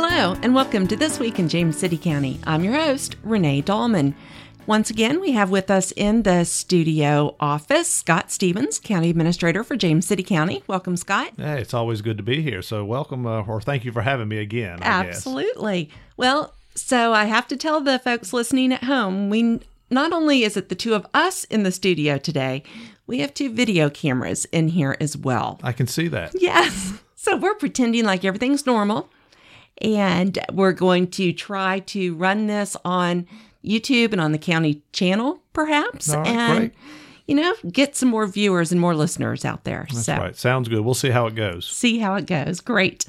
Hello, and welcome to This Week in James City County. I'm your host, Renee Dahlman. Once again, we have with us in the studio office Scott Stevens, County Administrator for James City County. Welcome, Scott. Hey, it's always good to be here. So, welcome uh, or thank you for having me again. I Absolutely. Guess. Well, so I have to tell the folks listening at home, we not only is it the two of us in the studio today, we have two video cameras in here as well. I can see that. Yes. So we're pretending like everything's normal. And we're going to try to run this on YouTube and on the county channel, perhaps. Right, and, great. you know, get some more viewers and more listeners out there. That's so, right. Sounds good. We'll see how it goes. See how it goes. Great.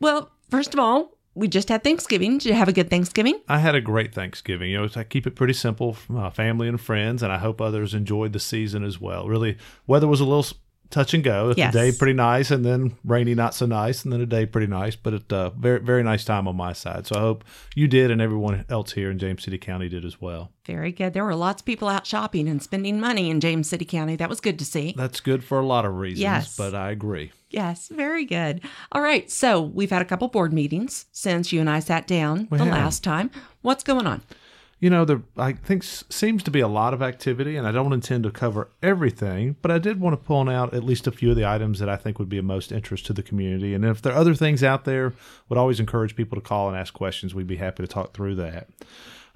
Well, first of all, we just had Thanksgiving. Did you have a good Thanksgiving? I had a great Thanksgiving. You know, I keep it pretty simple, uh, family and friends, and I hope others enjoyed the season as well. Really, weather was a little touch and go. Yes. A day pretty nice, and then rainy, not so nice, and then a day pretty nice. But it uh, very very nice time on my side. So I hope you did, and everyone else here in James City County did as well. Very good. There were lots of people out shopping and spending money in James City County. That was good to see. That's good for a lot of reasons. Yes. but I agree. Yes, very good. All right, so we've had a couple board meetings since you and I sat down We the have. last time. What's going on? You know, there I think seems to be a lot of activity, and I don't intend to cover everything, but I did want to point out at least a few of the items that I think would be of most interest to the community. And if there are other things out there, would always encourage people to call and ask questions. We'd be happy to talk through that.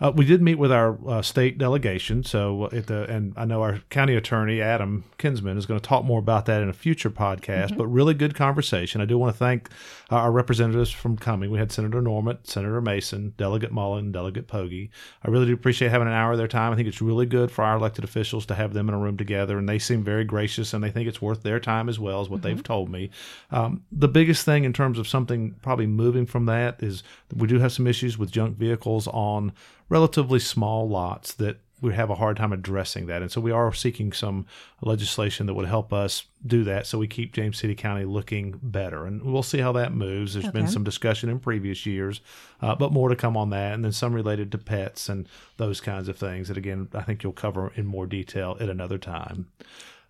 Uh, we did meet with our uh, state delegation, so at the and I know our county attorney Adam Kinsman is going to talk more about that in a future podcast. But really good conversation. I do want to thank uh, our representatives from coming. We had Senator Norment, Senator Mason, Delegate Mullin, Delegate Pogge. I really do appreciate having an hour of their time. I think it's really good for our elected officials to have them in a room together, and they seem very gracious, and they think it's worth their time as well as what they've told me. Um, the biggest thing in terms of something probably moving from that is we do have some issues with junk vehicles on relatively small lots that we have a hard time addressing that. And so we are seeking some legislation that would help us do that so we keep James City County looking better. And we'll see how that moves. There's been some discussion in previous years, uh, but more to come on that. And then some related to pets and those kinds of things that, again, I think you'll cover in more detail at another time.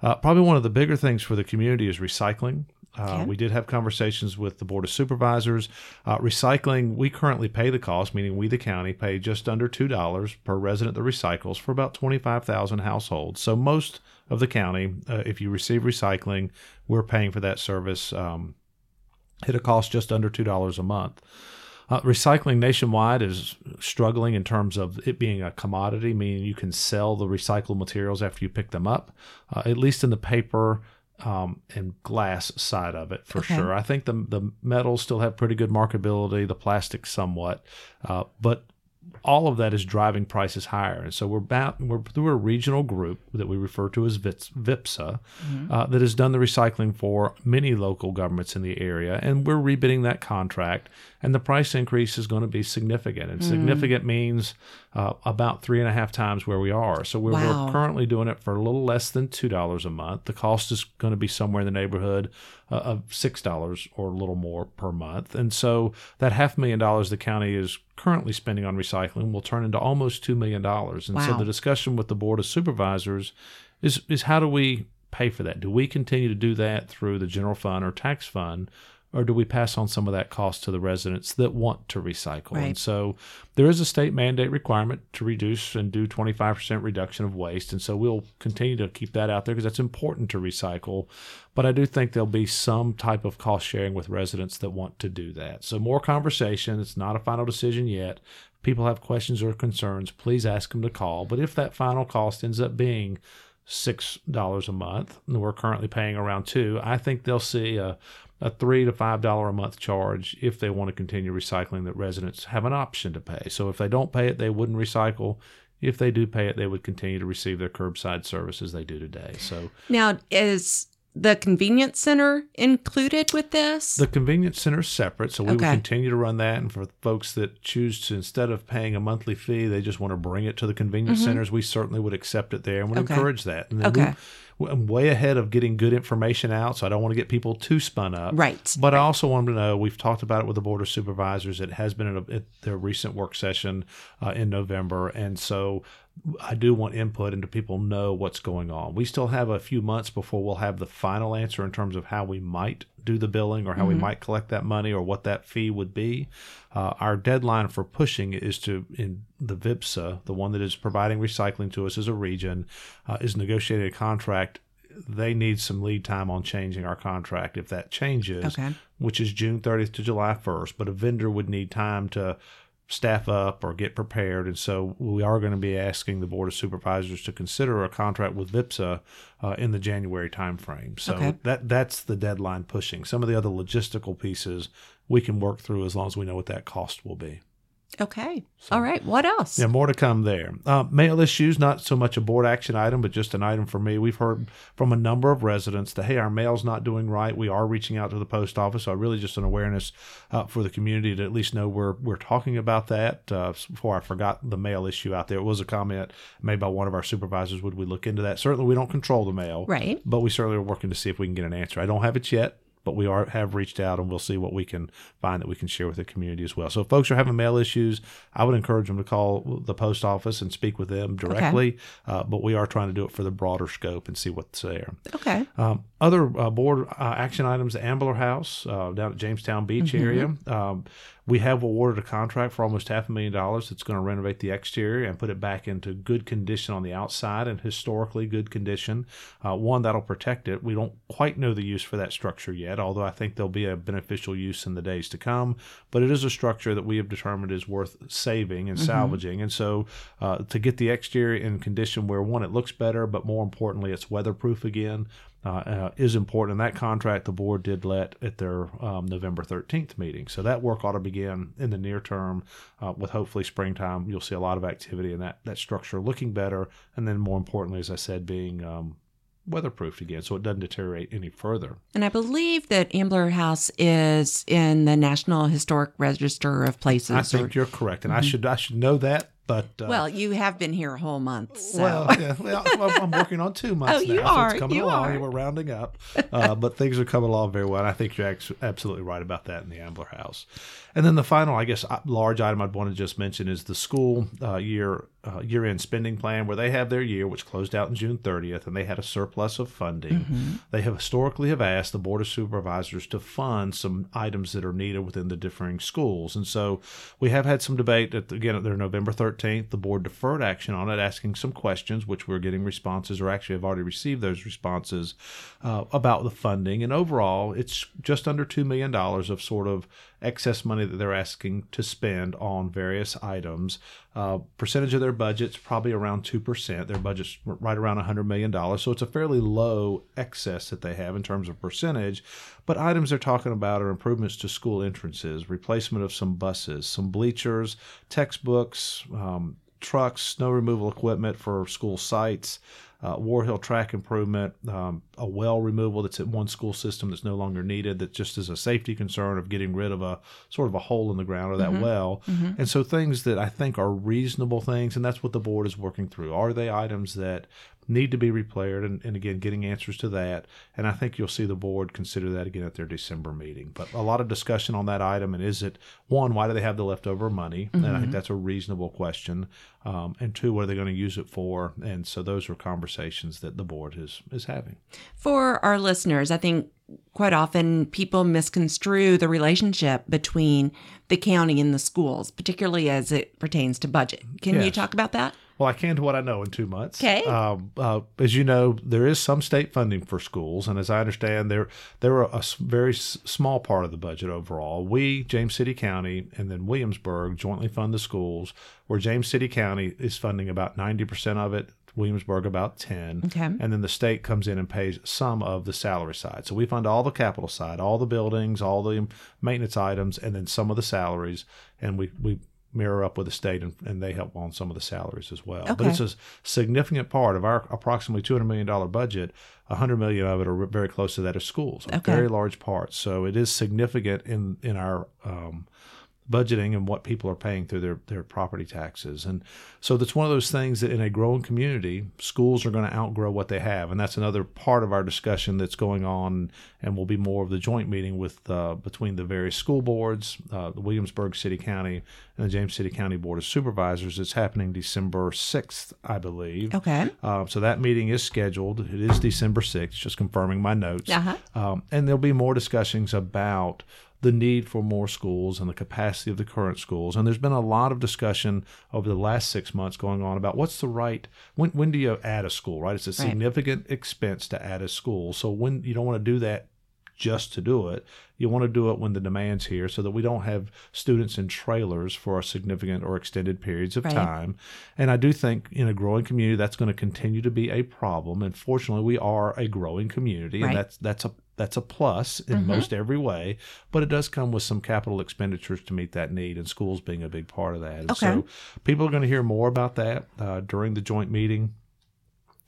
Uh, probably one of the bigger things for the community is recycling. Uh. We did have conversations with the Board of Supervisors. Uh, recycling, we currently pay the cost, meaning we, the county, pay just under $2 per resident that recycles for about 25,000 households. So most of the county, uh, if you receive recycling, we're paying for that service um, at a cost just under $2 a month. Uh, recycling nationwide is struggling in terms of it being a commodity, meaning you can sell the recycled materials after you pick them up, uh, at least in the paper um, and glass side of it for Okay. sure. I think the the metals still have pretty good markability, the plastic somewhat, uh, but all of that is driving prices higher. And so we're about we're through a regional group that we refer to as VIPSA uh, that has done the recycling for many local governments in the area, and we're rebidding that contract. And the price increase is going to be significant. And significant means uh, about three and a half times where we are. So we're, Wow. we're currently doing it for a little less than two dollars a month. The cost is going to be somewhere in the neighborhood uh, of six dollars or a little more per month. And so that half million dollars the county is currently spending on recycling will turn into almost two million dollars. And so the discussion with the board of supervisors is is how do we pay for that? Do we continue to do that through the general fund or tax fund? Or do we pass on some of that cost to the residents that want to recycle? Right. And so there is a state mandate requirement to reduce and do 25% reduction of waste. And so we'll continue to keep that out there because that's important to recycle. But I do think there'll be some type of cost sharing with residents that want to do that. So more conversation. It's not a final decision yet. If people have questions or concerns, please ask them to call. But if that final cost ends up being six dollars a month, and we're currently paying around two, I think they'll see a a three to five dollar a month charge if they want to continue recycling that residents have an option to pay. So if they don't pay it, they wouldn't recycle. If they do pay it, they would continue to receive their curbside service as they do today. So Now, is the convenience center included with this? the convenience center is separate, so we Okay. would continue to run that. And for folks that choose to, instead of paying a monthly fee, they just want to bring it to the convenience centers, we certainly would accept it there and would Mm-hmm. Okay. encourage that. And then Okay. we, I'm way ahead of getting good information out, so I don't want to get people too spun up. Right. But I also want them to know we've talked about it with the board of supervisors. It has been at, a, at their recent work session uh, in November, and so I do want input into people know what's going on. We still have a few months before we'll have the final answer in terms of how we might do the billing or how we might collect that money or what that fee would be. Uh, our deadline for pushing is to in the VIPSA, the one that is providing recycling to us as a region, uh, is negotiating a contract. They need some lead time on changing our contract. If that changes, Okay. which is June 30th to July 1st, but a vendor would need time to staff up or get prepared. And so we are going to be asking the Board of Supervisors to consider a contract with VIPSA uh, in the January timeframe. So Okay. that that's the deadline pushing. Some of the other logistical pieces we can work through as long as we know what that cost will be. Okay. All right. What else? Yeah, more to come there. Uh, mail issues, not so much a board action item, but just an item for me. We've heard from a number of residents that, hey, our mail's not doing right. We are reaching out to the post office. So, really, just an awareness uh, for the community to at least know we're, we're talking about that. Uh, before I forgot the mail issue out there, it was a comment made by one of our supervisors. Would we look into that? Certainly, we don't control the mail, Right. but we certainly are working to see if we can get an answer. I don't have it yet but we are have reached out and we'll see what we can find that we can share with the community as well. So if folks are having mail issues, I would encourage them to call the post office and speak with them directly. Uh, but we are trying to do it for the broader scope and see what's there. Okay. Um, other uh, board uh, action items: the Ambler House uh, down at Jamestown Beach area. Um, we have awarded a contract for almost half a million dollars that's going to renovate the exterior and put it back into good condition on the outside and historically good condition. Uh, one that'll protect it. We don't quite know the use for that structure yet, although I think there'll be a beneficial use in the days to come. But it is a structure that we have determined is worth saving and salvaging. And so uh, to get the exterior in condition where one, it looks better, but more importantly, it's weatherproof again uh, uh, is important. And that contract the board did let at their um, November 13th meeting. So that work ought to begin in the near term uh, with hopefully springtime. You'll see a lot of activity in that, that structure looking better. And then more importantly, as I said, being um, weatherproofed again so it doesn't deteriorate any further. And I believe that Ambler House is in the National Historic Register of Places. I or- think you're correct. And I should I should know that. But uh, well, you have been here a whole month. So. Well, yeah, well, I'm working on two months Oh, you now, so are, it's coming you along. are. We're rounding up, uh, but things are coming along very well. And I think you're absolutely right about that in the Ambler House. And then the final, I guess, uh, large item I'd want to just mention is the school uh, year uh, year end spending plan, where they have their year, which closed out in June 30th, and they had a surplus of funding. Mm-hmm. They have historically have asked the board of supervisors to fund some items that are needed within the differing schools, and so we have had some debate. At again, at their November 13th, the board deferred action on it, asking some questions, which we're getting responses, or actually have already received those responses uh, about the funding. And overall, it's just under two million dollars of sort of excess money that they're asking to spend on various items. Uh, percentage of their budget's probably around 2%. Their budget's right around $100 million. So it's a fairly low excess that they have in terms of percentage. But items they're talking about are improvements to school entrances, replacement of some buses, some bleachers, textbooks, um, trucks, snow removal equipment for school sites, uh, Warhill track improvement, um, a well removal that's at one school system that's no longer needed, that just is a safety concern of getting rid of a sort of a hole in the ground or that well. And so things that I think are reasonable things, and that's what the board is working through. Are they items that need to be repaired? And, and again, getting answers to that. And I think you'll see the board consider that again at their December meeting. But a lot of discussion on that item. And is it, one, why do they have the leftover money? And I think that's a reasonable question. Um, and two, what are they going to use it for? And so those are conversations that the board is is having. For our listeners, I think quite often people misconstrue the relationship between the county and the schools, particularly as it pertains to budget. Can you talk about that? Well, I can to what I know in two months. Okay. Um, uh, as you know, there is some state funding for schools, and as I understand, there there are a very s- small part of the budget overall. We, James City County, and then Williamsburg jointly fund the schools, where James City County is funding about ninety percent of it. Williamsburg about 10 Okay. and then the state comes in and pays some of the salary side so we fund all the capital side all the buildings all the maintenance items and then some of the salaries and we we mirror up with the state and, and they help on some of the salaries as well. But it's a significant part of our approximately $200 million budget. 100 million of it are very close to that of schools a Okay. very large part. So it is significant in in our um, budgeting and what people are paying through their, their property taxes. And so that's one of those things that in a growing community, schools are going to outgrow what they have. And that's another part of our discussion that's going on and will be more of the joint meeting with uh, between the various school boards, uh, the Williamsburg City County and the James City County Board of Supervisors. It's happening December 6th, I believe. Okay. Uh, so that meeting is scheduled. It is December 6th, just confirming my notes. Uh-huh. Um, and there'll be more discussions about the need for more schools and the capacity of the current schools. And there's been a lot of discussion over the last six months going on about what's the right when when do you add a school, right? It's a significant expense to add a school. So when you don't want to do that just to do it. You want to do it when the demand's here so that we don't have students in trailers for a significant or extended periods of Right. time. And I do think in a growing community that's going to continue to be a problem. And fortunately we are a growing community Right. and that's that's a that's a plus in most every way, but it does come with some capital expenditures to meet that need, and schools being a big part of that. And Okay. So people are going to hear more about that uh, during the joint meeting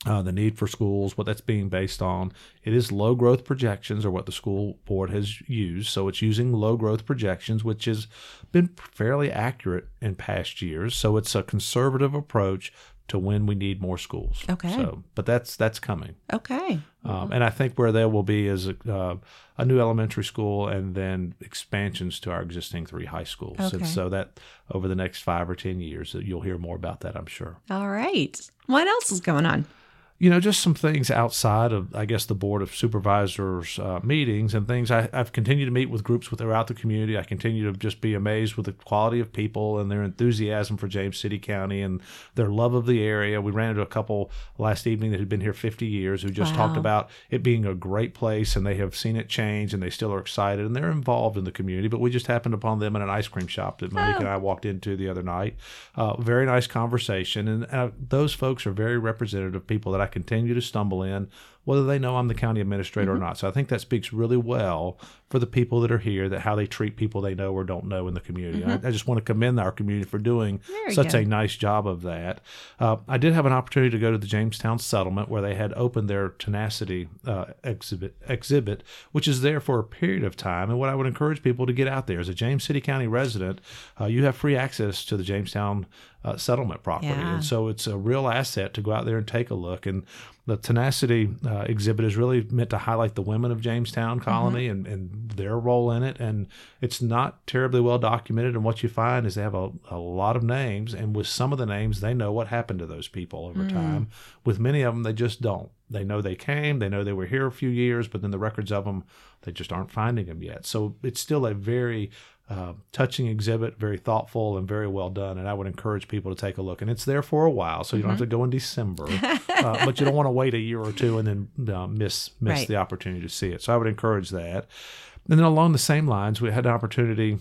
uh, the need for schools, what that's being based on. It is low growth projections, or what the school board has used. So it's using low growth projections, which has been fairly accurate in past years. So it's a conservative approach to when we need more schools. Okay. So, but that's that's coming. Okay. Um, and I think where there will be is a, uh, a new elementary school and then expansions to our existing three high schools. Okay. And so that over the next five or 10 years, you'll hear more about that, I'm sure. All right. What else is going on? You know, just some things outside of, I guess, the board of supervisors uh, meetings and things. I, I've continued to meet with groups throughout the community. I continue to just be amazed with the quality of people and their enthusiasm for James City County and their love of the area. We ran into a couple last evening that had been here 50 years who just talked about it being a great place and they have seen it change and they still are excited and they're involved in the community. But we just happened upon them in an ice cream shop that Monique and I walked into the other night. Uh, very nice conversation. And uh, those folks are very representative people that I continue to stumble in, whether they know I'm the county administrator Mm-hmm. or not. So I think that speaks really well for the people that are here, that how they treat people they know or don't know in the community. I, I just want to commend our community for doing Mm-hmm. Such a nice job of that. Uh, I did have an opportunity to go to the Jamestown settlement where they had opened their tenacity uh, exhibit, exhibit, which is there for a period of time. And what I would encourage people to get out there as a James City County resident, uh, you have free access to the Jamestown uh, settlement property, Yeah. and so it's a real asset to go out there and take a look. And the tenacity uh, exhibit is really meant to highlight the women of Jamestown Colony and, and their role in it. And it's not terribly well documented. And what you find is they have a, a lot of names, and with some of the names, they know what happened to those people over time. With many of them, they just don't. They know they came, they know they were here a few years, but then the records of them, they just aren't finding them yet. So it's still a very uh, touching exhibit, very thoughtful and very well done. And I would encourage people to take a look. And it's there for a while, so you don't have to go in December, uh, but you don't want to wait a year or two and then uh, miss miss Right. the opportunity to see it. So I would encourage that. And then along the same lines, we had an opportunity.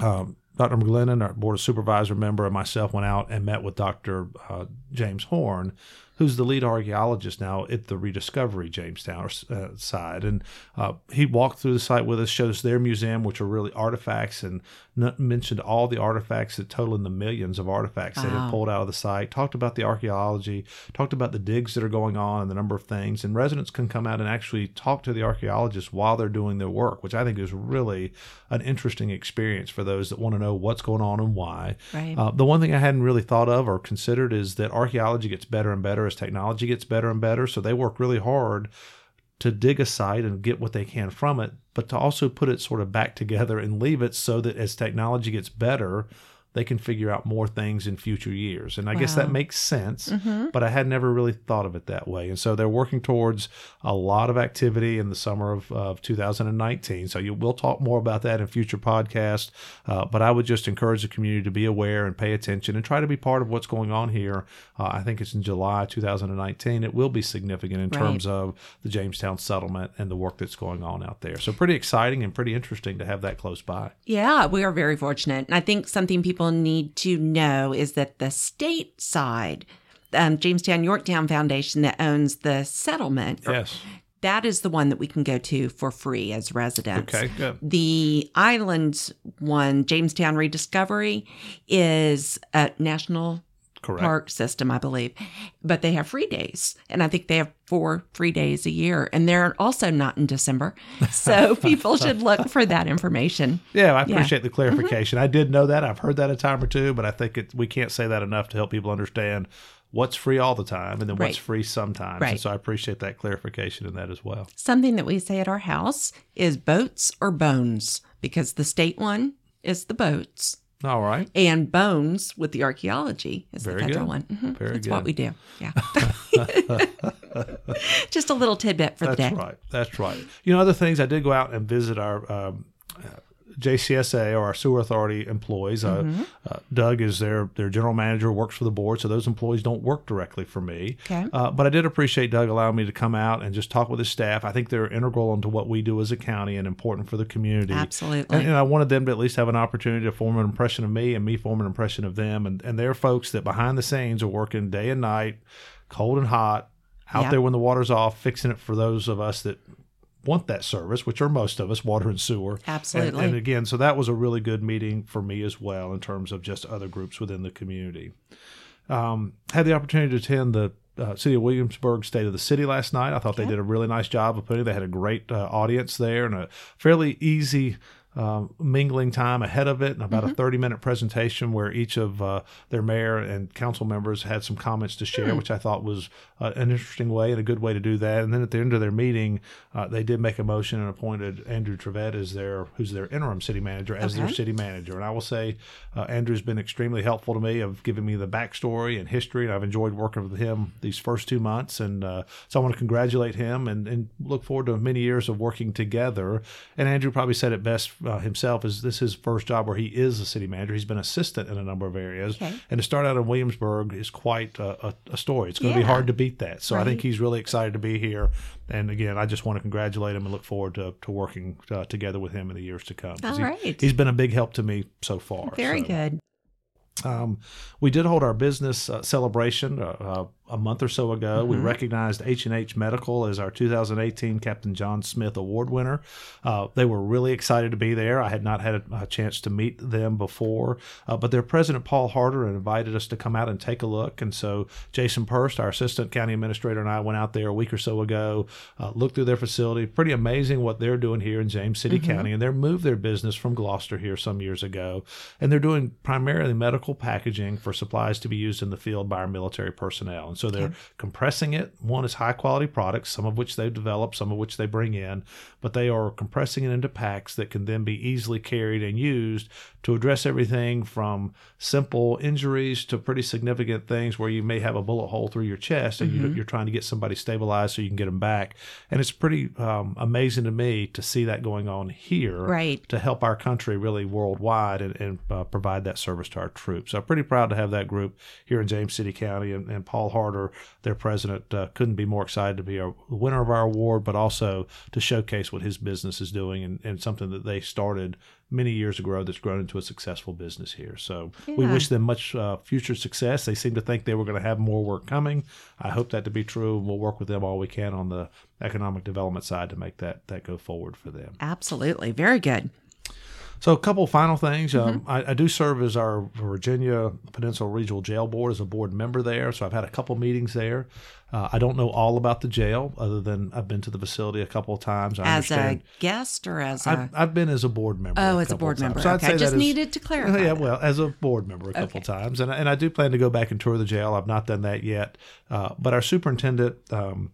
Um, Dr. McGlennon, our board of supervisor member, and myself went out and met with Dr. Uh, James Horn, who's the lead archaeologist now at the Rediscovery Jamestown uh, side. And uh, he walked through the site with us, showed us their museum, which are really artifacts, and n- mentioned all the artifacts that total in the millions of artifacts Wow. had pulled out of the site. Talked about the archaeology, talked about the digs that are going on, and the number of things. And residents can come out and actually talk to the archaeologists while they're doing their work, which I think is really an interesting experience for those that want to know what's going on and why. Right. Uh, the one thing I hadn't really thought of or considered is that archaeology gets better and better as technology gets better and better. So they work really hard to dig a site and get what they can from it, but to also put it sort of back together and leave it so that as technology gets better, they can figure out more things in future years. And I guess that makes sense, but I had never really thought of it that way. And so they're working towards a lot of activity in the summer of, of 2019. So you will talk more about that in future podcasts. Uh, but I would just encourage the community to be aware and pay attention and try to be part of what's going on here. Uh, I think it's in July 2019. It will be significant in Right. terms of the Jamestown settlement and the work that's going on out there. So pretty exciting and pretty interesting to have that close by. Yeah, we are very fortunate. And I think something people need to know is that the state side, um, Jamestown Yorktown Foundation that owns the settlement, Yes. that is the one that we can go to for free as residents. Okay, good. The islands one, Jamestown Rediscovery, is a national Correct. park system, I believe. But they have free days. And I think they have four free days a year. And they're also not in December. So people should look for that information. Yeah, I appreciate the mm-hmm. clarification. I did know that. I've heard that a time or two, but I think it, we can't say that enough to help people understand what's free all the time and then what's free sometimes. Right. And so I appreciate that clarification in that as well. Something that we say at our house is boats or bones because the state one is the boats. All right. And bones with the archaeology is Very the federal good. one. Mhm. Very That's good. what we do. Yeah. Just a little tidbit for the day. That's right. That's right. You know, other things, I did go out and visit our um, uh, JCSA or our sewer authority employees. Mm-hmm. Uh, uh, Doug is their, their general manager, works for the board, so those employees don't work directly for me. Okay. Uh, but I did appreciate Doug allowing me to come out and just talk with his staff. I think they're integral into what we do as a county and important for the community. Absolutely. And, and I wanted them to at least have an opportunity to form an impression of me and me form an impression of them. And, and they're folks that behind the scenes are working day and night, cold and hot, out Yep. there when the water's off, fixing it for those of us that want that service, which are most of us, water and sewer. Absolutely. And, again, so that was a really good meeting for me as well in terms of just other groups within the community. Um, had the opportunity to attend the uh, City of Williamsburg State of the City last night. I thought they did a really nice job of putting. They had a great uh, audience there and a fairly easy uh, mingling time ahead of it, and about a thirty-minute presentation where each of uh, their mayor and council members had some comments to share, which I thought was uh, an interesting way and a good way to do that. And then at the end of their meeting, uh, they did make a motion and appointed Andrew Trivette as their who's their interim city manager as their city manager. And I will say, uh, Andrew's been extremely helpful to me of giving me the backstory and history, and I've enjoyed working with him these first two months. And uh, so I want to congratulate him and, and look forward to many years of working together. And Andrew probably said it best uh, himself: is this is his first job where he is a city manager? He's been assistant in a number of areas, Okay. and to start out in Williamsburg is quite a, a, a story. It's going to be hard to beat that. So I think he's really excited to be here. And again, I just want to congratulate him and look forward to, to working uh, together with him in the years to come. All he- right. He's been a big help to me so far. Very So, good. Um, we did hold our business uh, celebration uh, uh, a month or so ago. We Mm-hmm. recognized H and H Medical as our 2018 Captain John Smith Award winner. Uh, they were really excited to be there. I had not had a, a chance to meet them before, uh, but their president Paul Harder invited us to come out and take a look. And so Jason Purse, our assistant county administrator, and I went out there a week or so ago, uh, looked through their facility. Pretty amazing what they're doing here in James City County, and they moved their business from Gloucester here some years ago, and they're doing primarily medical packaging for supplies to be used in the field by our military personnel. So they're compressing it. One is high quality products, some of which they've developed, some of which they bring in, but they are compressing it into packs that can then be easily carried and used to address everything from simple injuries to pretty significant things where you may have a bullet hole through your chest and you, you're trying to get somebody stabilized so you can get them back. And it's pretty um, amazing to me to see that going on here Right. to help our country really worldwide and, and uh, provide that service to our troops. So I'm pretty proud to have that group here in James City County. And, and Paul Harder, their president, uh, couldn't be more excited to be a winner of our award, but also to showcase what his business is doing and, and something that they started many years ago that's grown into a successful business here. So we wish them much uh, future success. They seem to think they were going to have more work coming. I hope that to be true. and We'll work with them all we can on the economic development side to make that that go forward for them. Absolutely. Very good. So a couple final things. Um, I, I do serve as our Virginia Peninsula Regional Jail Board as a board member there. So I've had a couple meetings there. Uh, I don't know all about the jail other than I've been to the facility a couple of times. I as a guest or as a? I've, I've been as a board member. Oh, as a board member. So Okay, say just is- needed to clarify Yeah, that. well, as a board member a couple Okay. times, and and I do plan to go back and tour the jail. I've not done that yet, uh, but our superintendent. Um,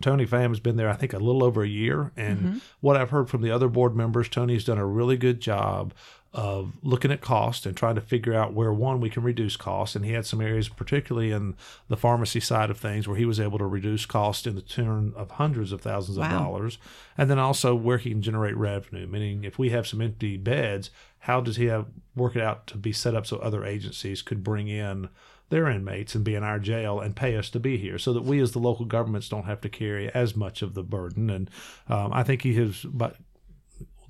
Tony Pham has been there, I think, a little over a year. And Mm-hmm. what I've heard from the other board members, Tony's done a really good job of looking at cost and trying to figure out where one we can reduce costs. And he had some areas, particularly in the pharmacy side of things, where he was able to reduce cost in the tune of hundreds of thousands of dollars. And then also where he can generate revenue, meaning if we have some empty beds, how does he have work it out to be set up so other agencies could bring in their inmates and be in our jail and pay us to be here so that we as the local governments don't have to carry as much of the burden. And um, I think he has, but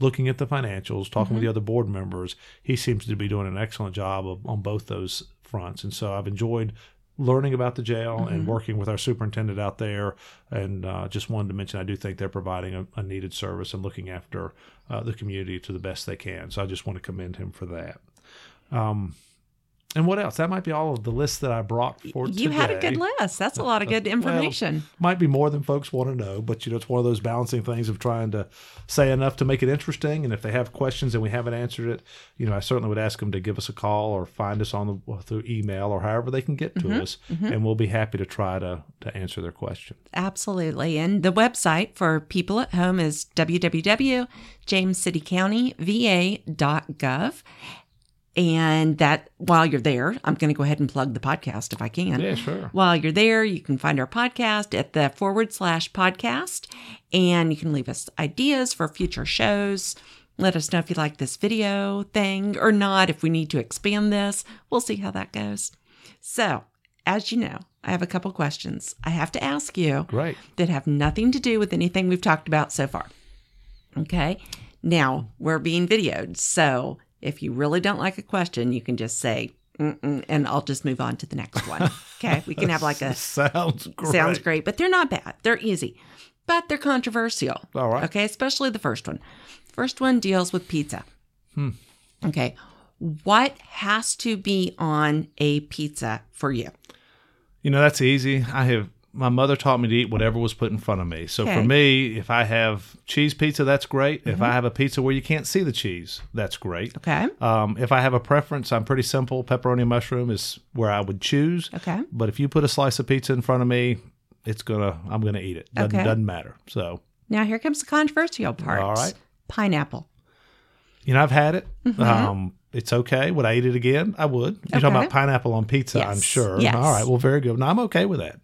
looking at the financials, talking with the other board members, he seems to be doing an excellent job of, on both those fronts. And so I've enjoyed learning about the jail and working with our superintendent out there. And uh, just wanted to mention, I do think they're providing a, a needed service and looking after uh, the community to the best they can. So I just want to commend him for that. Um, And what else? That might be all of the list that I brought for today. You had a good list. That's a lot of good information. Well, might be more than folks want to know, but you know, it's one of those balancing things of trying to say enough to make it interesting. And if they have questions and we haven't answered it, you know, I certainly would ask them to give us a call or find us on the through email or however they can get to Mm-hmm, us, and we'll be happy to try to to answer their questions. Absolutely. And the website for people at home is www.jamescitycountyva.gov. And that while you're there, I'm going to go ahead and plug the podcast if I can. Yeah, sure. While you're there, you can find our podcast at the forward slash podcast, and you can leave us ideas for future shows. Let us know if you like this video thing or not, if we need to expand this. We'll see how that goes. So, as you know, I have a couple questions I have to ask you Great. that have nothing to do with anything we've talked about so far. Okay. Now we're being videoed. So if you really don't like a question, you can just say, Mm-mm, and I'll just move on to the next one. Okay. We can have like a Sounds great. sounds great, but they're not bad. They're easy, but they're controversial. All right. Okay. Especially the first one. First one deals with pizza. Hmm. Okay. What has to be on a pizza for you? You know, that's easy. I have my mother taught me to eat whatever was put in front of me. So Okay. Mm-hmm. for me, if I have cheese pizza, that's great. If I have a pizza where you can't see the cheese, that's great. Okay. Um, if I have a preference, I'm pretty simple. Pepperoni and mushroom is where I would choose. Okay. But if you put a slice of pizza in front of me, it's gonna I'm gonna eat it. Doesn't, Okay. doesn't matter. So Now here comes the controversial part. All right. Pineapple. you know I've had it. Um, it's okay. Would I eat it again? I would. You're talking Mm-hmm. About pineapple on pizza, I'm sure. Yes. All right. Well, very good. Now I'm okay with that.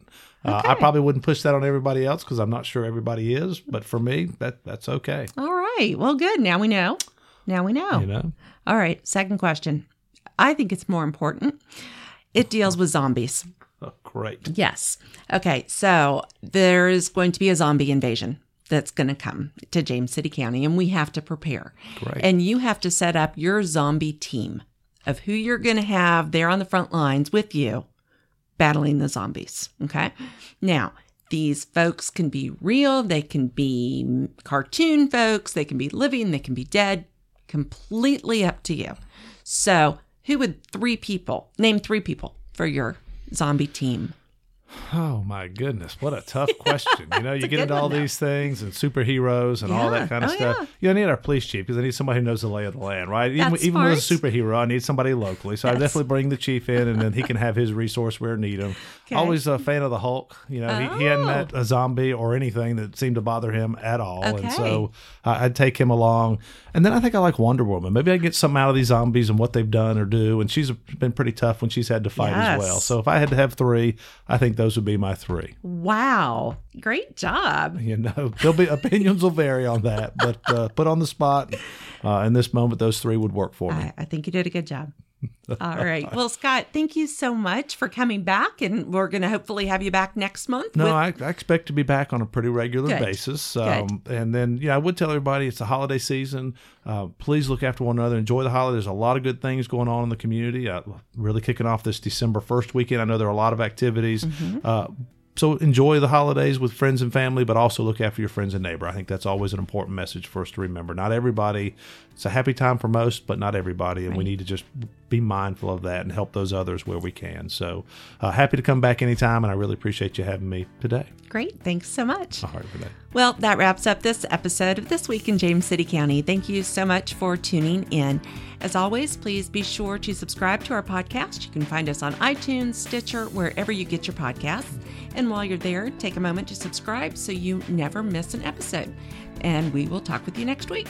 Uh, I probably wouldn't push that on everybody else because I'm not sure everybody is, but for me, that that's okay. All right. Well, good. Now we know. Now we know. You know, All right. Second question. I think it's more important. It deals with zombies. oh, great. Yes. Okay. So there is going to be a zombie invasion that's going to come to James City County, and we have to prepare. Great. And you have to set up your zombie team of who you're going to have there on the front lines with you battling the zombies. Okay. Now, these folks can be real, they can be cartoon folks, they can be living, they can be dead, completely up to you. So, who would three people name three people for your zombie team? Oh my goodness, what a tough question. You know, you get into all these things and superheroes and all that kind of Oh, stuff. yeah. You know, I need our police chief because I need somebody who knows the lay of the land, right? Even, That's even with a superhero, I need somebody locally. So I definitely bring the chief in and then he can have his resource where I need him. Okay. Always a fan of the Hulk. You know, he, he hadn't Oh. met a zombie or anything that seemed to bother him at all. Okay. And so uh, I'd take him along. And then I think I like Wonder Woman. Maybe I get something out of these zombies and what they've done or do. And she's been pretty tough when she's had to fight as well. So if I had to have three, I think those would be my three. Wow. Great job. You know, there'll be opinions will vary on that, but uh, put on the spot uh, in this moment, those three would work for me. I, I think you did a good job. All right. Well, Scott, thank you so much for coming back. And we're going to hopefully have you back next month. No, with- I, I expect to be back on a pretty regular Good. basis. Um, and then, you know, I would tell everybody it's the holiday season. Uh, please look after one another. Enjoy the holidays. There's a lot of good things going on in the community. Uh, really kicking off this December 1st weekend. I know there are a lot of activities. Mm-hmm. Uh, so enjoy the holidays with friends and family, but also look after your friends and neighbor. I think that's always an important message for us to remember. Not everybody, it's a happy time for most, but not everybody, and we need to just be mindful of that and help those others where we can. So uh, happy to come back anytime, and I really appreciate you having me today. Great. Thanks so much. All right, Renee. Well, that wraps up this episode of This Week in James City County. Thank you so much for tuning in. As always, please be sure to subscribe to our podcast. You can find us on iTunes, Stitcher, wherever you get your podcasts. And while you're there, take a moment to subscribe so you never miss an episode. And we will talk with you next week.